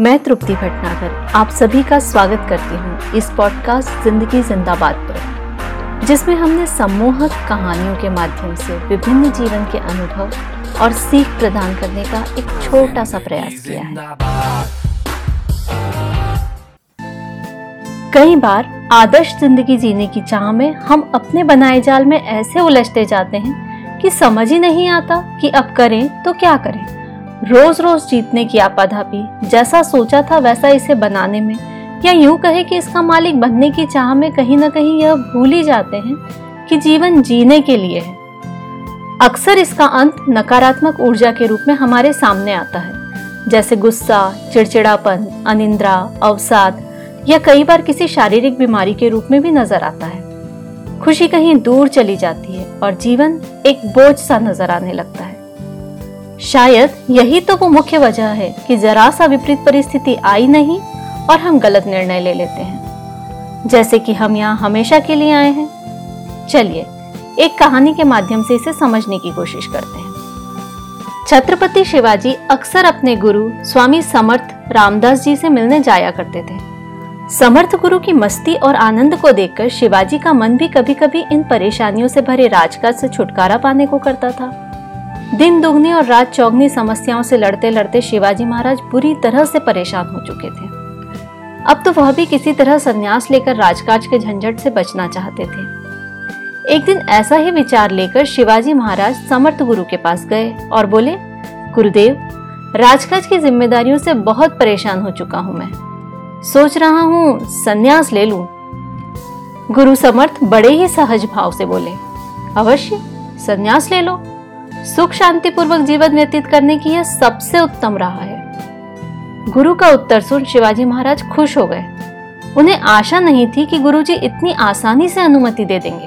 मैं तृप्ति भटनागर आप सभी का स्वागत करती हूँ इस पॉडकास्ट ज़िंदगी जिंदाबाद पर जिसमें हमने सम्मोहक कहानियों के माध्यम से विभिन्न जीवन के अनुभव और सीख प्रदान करने का एक छोटा सा प्रयास किया है। कई बार आदर्श ज़िंदगी जीने की चाह में हम अपने बनाए जाल में ऐसे उलझते जाते हैं कि समझ ही नहीं आता कि अब करें तो क्या करें। रोज रोज जीतने की आपाधापी जैसा सोचा था वैसा इसे बनाने में। या यूँ कहे कि इसका मालिक बनने की चाह में कहीं ना कहीं यह भूल ही जाते हैं कि जीवन जीने के लिए है। अक्सर इसका अंत नकारात्मक ऊर्जा के रूप में हमारे सामने आता है। जैसे गुस्सा, चिड़चिड़ापन, अनिंद्रा, अवसाद या कई बार किसी शारीरिक बीमारी के रूप में भी नज़र आता है। खुशी कहीं दूर चली जाती है और जीवन एक बोझ सा नज़र आने लगता है। शायद यही तो वो मुख्य वजह है कि जरा सा विपरीत परिस्थिति आई नहीं और हम गलत निर्णय ले लेते हैं। जैसे कि हम यहाँ हमेशा के लिए आए हैं। चलिए, एक कहानी के माध्यम से इसे समझने की कोशिश करते हैं। छत्रपति शिवाजी अक्सर अपने गुरु, स्वामी समर्थ रामदास जी से मिलने जाया करते थे। समर्थ गुरु की मस्ती और आनंद को देखकर शिवाजी का मन भी कभी कभी इन परेशानियों से भरे राजकाज से छुटकारा पाने को करता था। दिन दुगनी और रात चौगनी समस्याओं से लड़ते लड़ते शिवाजी महाराज बुरी तरह से परेशान हो चुके थे। अब तो वह भी किसी तरह संन्यास लेकर राजकाज के झंझट से बचना चाहते थे। एक दिन ऐसा ही विचार लेकर शिवाजी महाराज समर्थ गुरु के पास गए और बोले, गुरुदेव, राजकाज की जिम्मेदारियों से बहुत परेशान हो चुका हूँ मैं। सोच रहा हूँ संन्यास ले लूँ। गुरु समर्थ बड़े ही सहज भाव से बोले, अवश्य, संन्यास ले लो। सुख शांति पूर्वक जीवन व्यतीत करने की यह सबसे उत्तम राह है। गुरु का उत्तर सुन शिवाजी महाराज खुश हो गए। उन्हें आशा नहीं थी कि गुरुजी इतनी आसानी से अनुमति दे देंगे।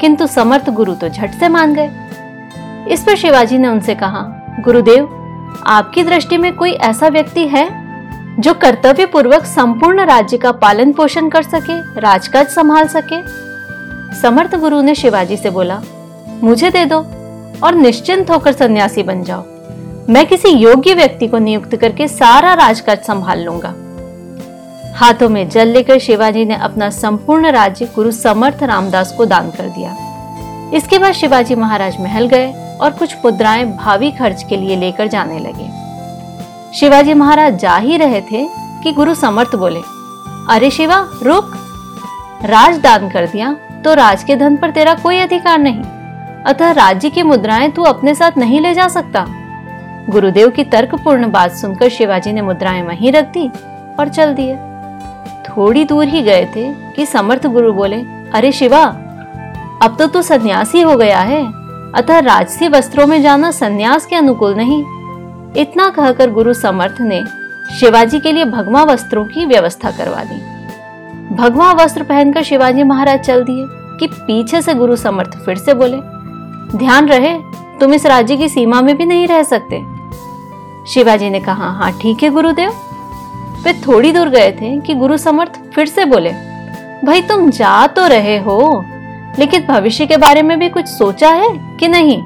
किंतु समर्थ गुरु तो झट से मान गए। इस पर शिवाजी ने उनसे कहा, गुरुदेव, आपकी दृष्टि में कोई ऐसा व्यक्ति है जो कर्तव्य पूर्वक संपूर्ण राज्य का पालन पोषण कर सके, राजकाज संभाल सके? समर्थ गुरु ने शिवाजी से बोला, मुझे दे दो। और निश्चिंत होकर सन्यासी बन जाओ। मैं किसी योग्य व्यक्ति को नियुक्त करके सारा राजकाज संभाल लूँगा। हाथों में जल लेकर शिवाजी ने अपना संपूर्ण राज्य गुरु समर्थ रामदास को दान कर दिया। इसके बाद शिवाजी महाराज महल गए और कुछ मुद्राएँ भावी खर्च के लिए लेकर जाने लगे। शिवाजी महाराज जा ही रहे थे कि गुरु समर्थ बोले, अरे शिवा, रुक। राज दान कर दिया तो राज के धन पर तेरा कोई अधिकार नहीं। अतः राज्य की मुद्राएँ तू अपने साथ नहीं ले जा सकता। गुरुदेव की तर्कपूर्ण बात सुनकर शिवाजी ने मुद्राएँ वहीं रख दी और चल दिए। थोड़ी दूर ही गए थे कि समर्थ गुरु बोले, अरे शिवा, अब तो तू सन्यासी हो गया है। अतः राजसी वस्त्रों में जाना सन्यास के अनुकूल नहीं। इतना कहकर गुरु समर्थ ने शिवाजी के लिए भगवा वस्त्रों की व्यवस्था करवा दी। भगवा वस्त्र पहनकर शिवाजी महाराज चल दिए कि पीछे से गुरु समर्थ फिर से बोले ध्यान रहे, तुम इस राज्य की सीमा में भी नहीं रह सकते। शिवाजी ने कहा हाँ ठीक है, गुरुदेव। वे थोड़ी दूर गए थे कि गुरु समर्थ फिर से बोले, भाई, तुम जा तो रहे हो, लेकिन भविष्य के बारे में भी कुछ सोचा है कि नहीं?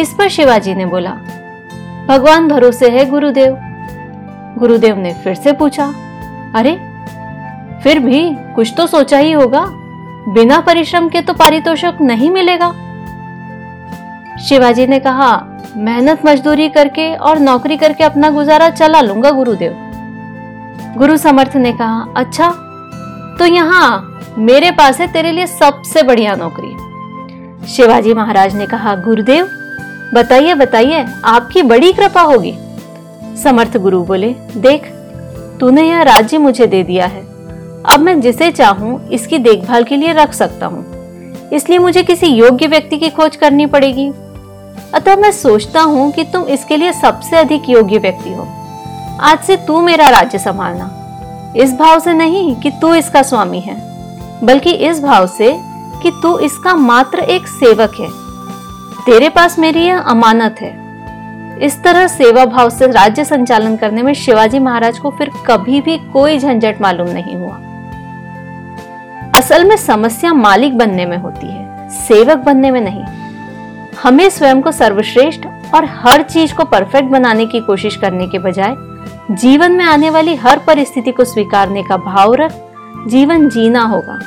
इस पर शिवाजी ने बोला, भगवान भरोसे है, गुरुदेव। गुरुदेव ने फिर से पूछा, अरे, फिर भी कुछ तो सोचा ही होगा, बिना परिश्रम के तो पारितोषक नहीं मिलेगा। शिवाजी ने कहा, मेहनत, मजदूरी करके और नौकरी करके अपना गुजारा चला लूँगा, गुरुदेव. गुरु समर्थ ने कहा अच्छा तो यहाँ मेरे पास है, तेरे लिए सबसे बढ़िया नौकरी। शिवाजी महाराज ने कहा, गुरुदेव, बताइए बताइए, आपकी बड़ी कृपा होगी। समर्थ गुरु बोले, देख, तूने यह राज्य मुझे दे दिया है। अब मैं जिसे चाहूँ, इसकी देखभाल के लिए रख सकता हूँ। इसलिए मुझे किसी योग्य व्यक्ति की खोज करनी पड़ेगी। अतः मैं सोचता हूँ कि तुम इसके लिए सबसे अधिक योग्य व्यक्ति हो। आज से तू मेरा राज्य संभालना। इस भाव से नहीं कि तू इसका स्वामी है, बल्कि इस भाव से कि तू इसका मात्र एक सेवक है। तेरे पास मेरी यह अमानत है। इस तरह सेवा भाव से राज्य संचालन करने में शिवाजी महाराज को फिर कभी भी कोई झंझट मालूम नहीं हुआ। असल में समस्या मालिक बनने में होती है, सेवक बनने में नहीं। हमें स्वयं को सर्वश्रेष्ठ और हर चीज़ को परफेक्ट बनाने की कोशिश करने के बजाय, जीवन में आने वाली हर परिस्थिति को स्वीकारने का भाव रख, जीवन जीना होगा।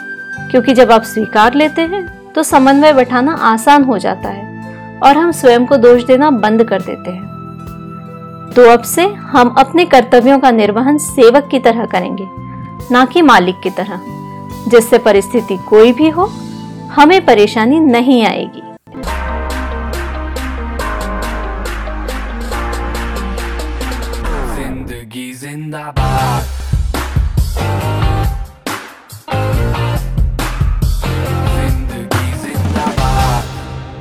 क्योंकि जब आप स्वीकार लेते हैं तो समन्वय बैठाना आसान हो जाता है और हम स्वयं को दोष देना बंद कर देते हैं। तो अब से हम अपने कर्तव्यों का निर्वहन सेवक की तरह करेंगे, ना कि मालिक की तरह। जिससे परिस्थिति कोई भी हो, हमें परेशानी नहीं आएगी। ज़िंदगी जिंदाबाद